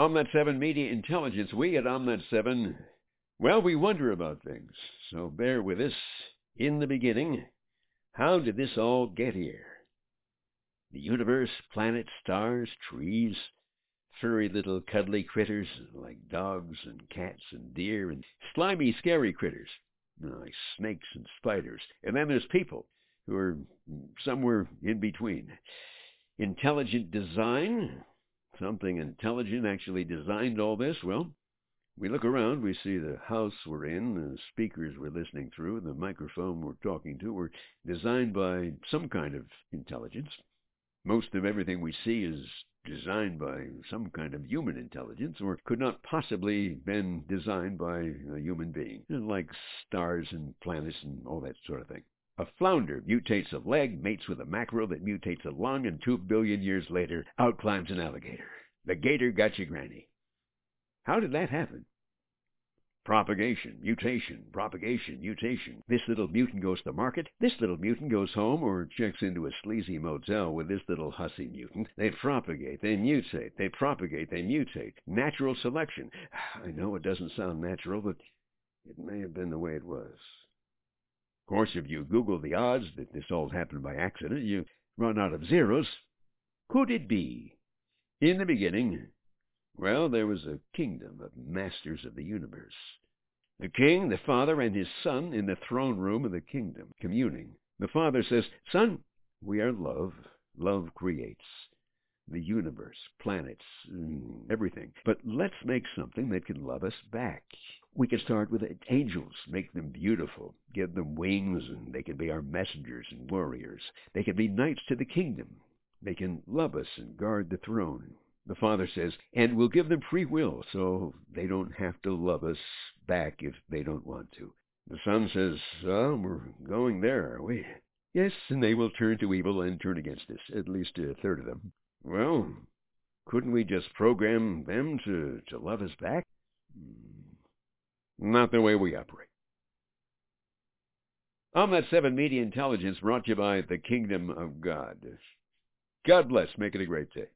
OMNET 7 Media Intelligence. We at OMNET 7, well, we wonder about things. So bear with us. In the beginning, how did this all get here? The universe, planets, stars, trees, furry little cuddly critters like dogs and cats and deer, and slimy, scary critters like snakes and spiders. And then there's people who are somewhere in between. Intelligent design, something intelligent actually designed all this? Well, we look around, we see the house we're in, the speakers we're listening through, the microphone we're talking to were designed by some kind of intelligence. Most of everything we see is designed by some kind of human intelligence, or could not possibly been designed by a human being, like stars and planets and all that sort of thing. A flounder mutates a leg, mates with a mackerel that mutates a lung, and two billion years later, out climbs an alligator. The gator got you, Granny. How did that happen? Propagation, mutation, propagation, mutation. This little mutant goes to market. This little mutant goes home or checks into a sleazy motel with this little hussy mutant. They propagate, they mutate, they propagate, they mutate. Natural selection. I know it doesn't sound natural, but it may have been the way it was. Of course, if you Google the odds that this all happened by accident, you run out of zeros. Could it be? In the beginning, well, there was a kingdom of masters of the universe. The king, the father, and his son in the throne room of the kingdom, communing. The father says, Son, we are love. Love creates the universe, planets, everything. But let's make something that can love us back. We can start with angels, make them beautiful, give them wings, and they can be our messengers and warriors. They can be knights to the kingdom. They can love us and guard the throne. The Father says, and we'll give them free will so they don't have to love us back if they don't want to. The Son says, well, we're going there, are we? Yes, and they will turn to evil and turn against us, at least a third of them. Well, couldn't we just program them to, to love us back? Hmm. Not the way we operate. OMNET 7 Media Intelligence brought to you by the Kingdom of God. God bless. Make it a great day.